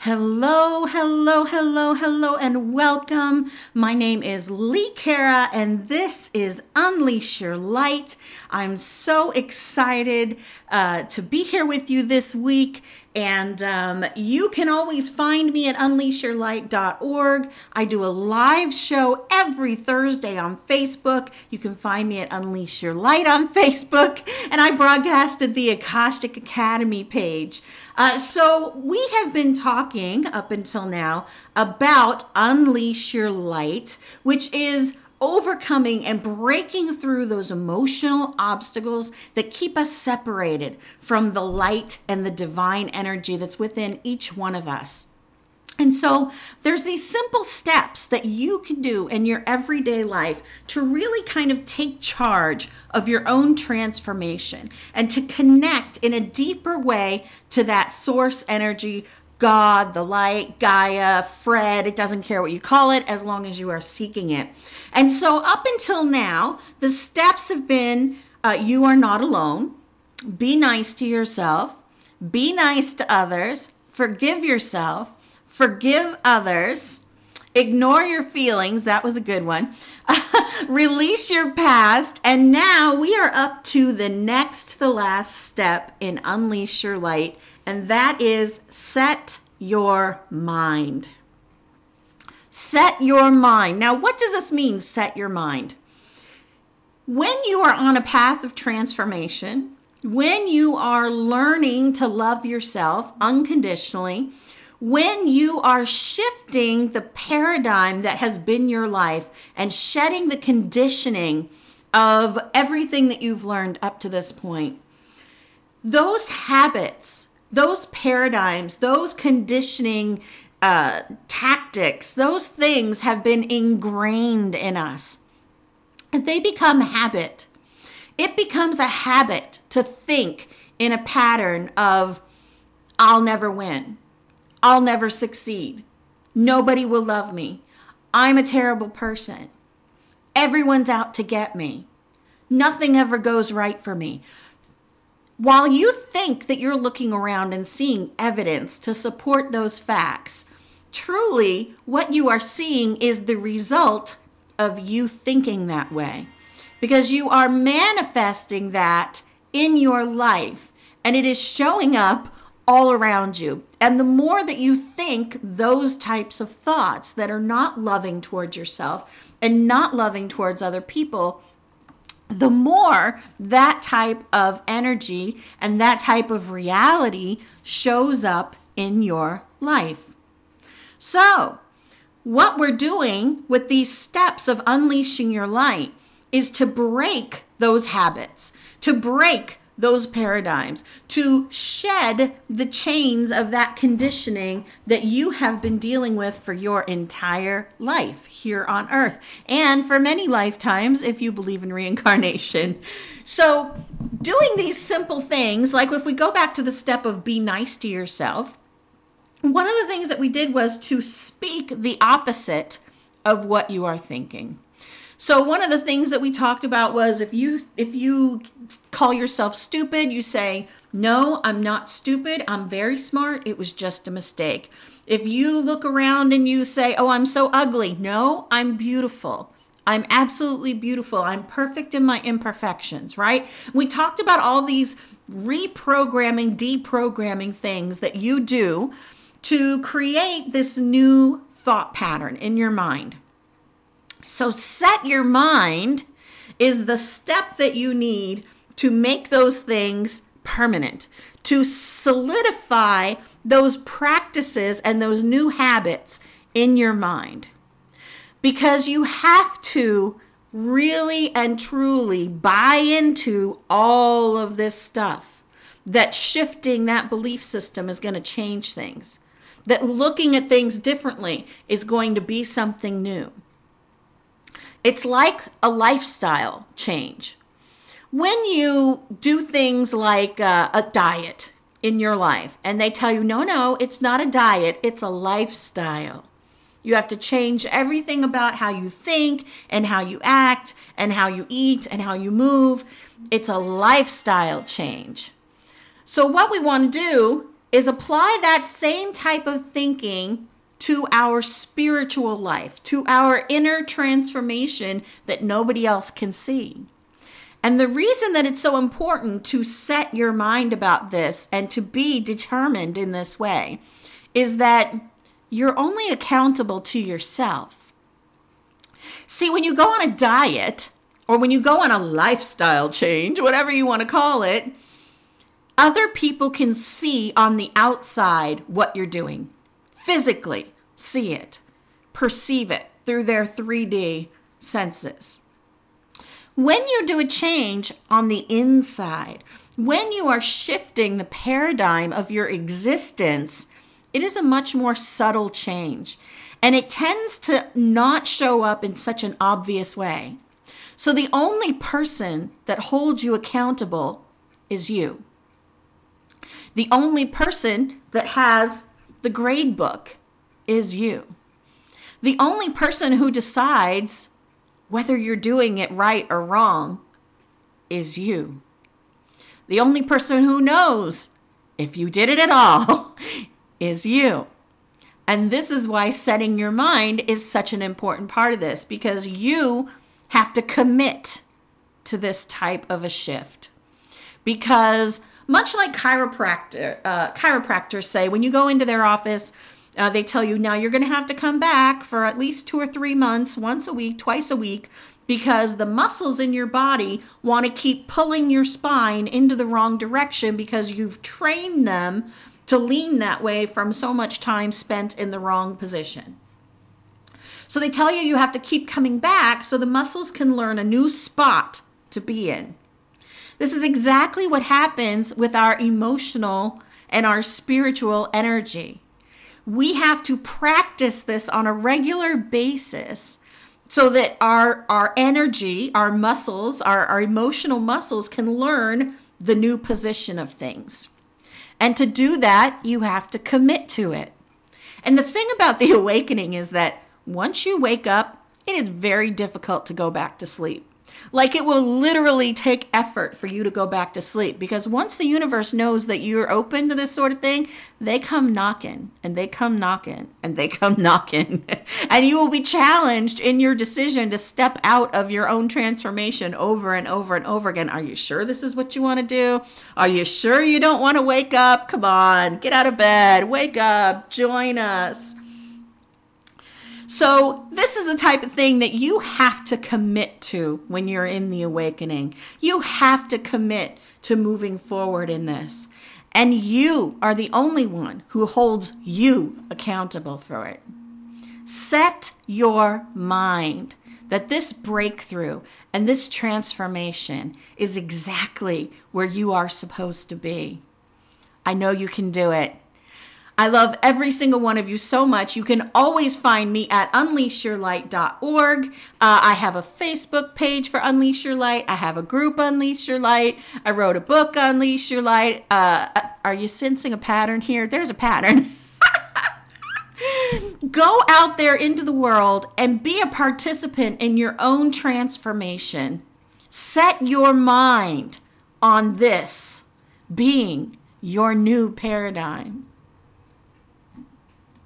Hello, hello, hello, hello, and welcome. My name is Lee Kara, and this is Unleash Your Light. I'm so excited uh, to be here with you this week. And um, you can always find me at unleashyourlight.org. I do a live show every Thursday on Facebook. You can find me at Unleash Your Light on Facebook. And I broadcasted the Akashic Academy page. Uh, so we have been talking up until now about Unleash Your Light, which is overcoming and breaking through those emotional obstacles that keep us separated from the light and the divine energy that's within each one of us. And so there's these simple steps that you can do in your everyday life to really kind of take charge of your own transformation and to connect in a deeper way to that source energy God, the light, Gaia, Fred, it doesn't care what you call it as long as you are seeking it. And so, up until now, the steps have been uh, you are not alone, be nice to yourself, be nice to others, forgive yourself, forgive others, ignore your feelings. That was a good one. Release your past. And now we are up to the next, the last step in Unleash Your Light and that is set your mind. Set your mind. Now, what does this mean, set your mind? When you are on a path of transformation, when you are learning to love yourself unconditionally, when you are shifting the paradigm that has been your life and shedding the conditioning of everything that you've learned up to this point, those habits those paradigms, those conditioning uh, tactics, those things have been ingrained in us. And they become habit. It becomes a habit to think in a pattern of, I'll never win. I'll never succeed. Nobody will love me. I'm a terrible person. Everyone's out to get me. Nothing ever goes right for me. While you think that you're looking around and seeing evidence to support those facts, truly what you are seeing is the result of you thinking that way. Because you are manifesting that in your life and it is showing up all around you. And the more that you think those types of thoughts that are not loving towards yourself and not loving towards other people, the more that type of energy and that type of reality shows up in your life. So, what we're doing with these steps of unleashing your light is to break those habits, to break those paradigms, to shed the chains of that conditioning that you have been dealing with for your entire life here on earth and for many lifetimes if you believe in reincarnation. So, doing these simple things, like if we go back to the step of be nice to yourself, one of the things that we did was to speak the opposite of what you are thinking. So one of the things that we talked about was if you if you call yourself stupid, you say, "No, I'm not stupid. I'm very smart. It was just a mistake." If you look around and you say, "Oh, I'm so ugly." No, I'm beautiful. I'm absolutely beautiful. I'm perfect in my imperfections, right? We talked about all these reprogramming, deprogramming things that you do to create this new thought pattern in your mind. So, set your mind is the step that you need to make those things permanent, to solidify those practices and those new habits in your mind. Because you have to really and truly buy into all of this stuff. That shifting that belief system is going to change things. That looking at things differently is going to be something new. It's like a lifestyle change. When you do things like uh, a diet in your life and they tell you, no, no, it's not a diet, it's a lifestyle. You have to change everything about how you think and how you act and how you eat and how you move. It's a lifestyle change. So, what we want to do is apply that same type of thinking to our spiritual life, to our inner transformation that nobody else can see. And the reason that it's so important to set your mind about this and to be determined in this way is that you're only accountable to yourself. See, when you go on a diet or when you go on a lifestyle change, whatever you want to call it, other people can see on the outside what you're doing. Physically, see it, perceive it through their 3D senses. When you do a change on the inside, when you are shifting the paradigm of your existence, it is a much more subtle change. And it tends to not show up in such an obvious way. So the only person that holds you accountable is you. The only person that has the grade book is you. The only person who decides whether you're doing it right or wrong is you. The only person who knows if you did it at all is you. And this is why setting your mind is such an important part of this because you have to commit to this type of a shift. Because much like chiropractor, uh, chiropractors say, when you go into their office, uh, they tell you now you're going to have to come back for at least two or three months, once a week, twice a week, because the muscles in your body want to keep pulling your spine into the wrong direction because you've trained them to lean that way from so much time spent in the wrong position. So they tell you you have to keep coming back so the muscles can learn a new spot to be in. This is exactly what happens with our emotional and our spiritual energy. We have to practice this on a regular basis so that our our energy, our muscles, our, our emotional muscles can learn the new position of things. And to do that, you have to commit to it. And the thing about the awakening is that once you wake up, it is very difficult to go back to sleep. Like it will literally take effort for you to go back to sleep because once the universe knows that you're open to this sort of thing, they come knocking and they come knocking and they come knocking. and you will be challenged in your decision to step out of your own transformation over and over and over again. Are you sure this is what you want to do? Are you sure you don't want to wake up? Come on, get out of bed, wake up, join us. So, this is the type of thing that you have to commit to when you're in the awakening. You have to commit to moving forward in this. And you are the only one who holds you accountable for it. Set your mind that this breakthrough and this transformation is exactly where you are supposed to be. I know you can do it. I love every single one of you so much. You can always find me at unleashyourlight.org. Uh, I have a Facebook page for Unleash Your Light. I have a group, Unleash Your Light. I wrote a book, Unleash Your Light. Uh, are you sensing a pattern here? There's a pattern. Go out there into the world and be a participant in your own transformation. Set your mind on this being your new paradigm.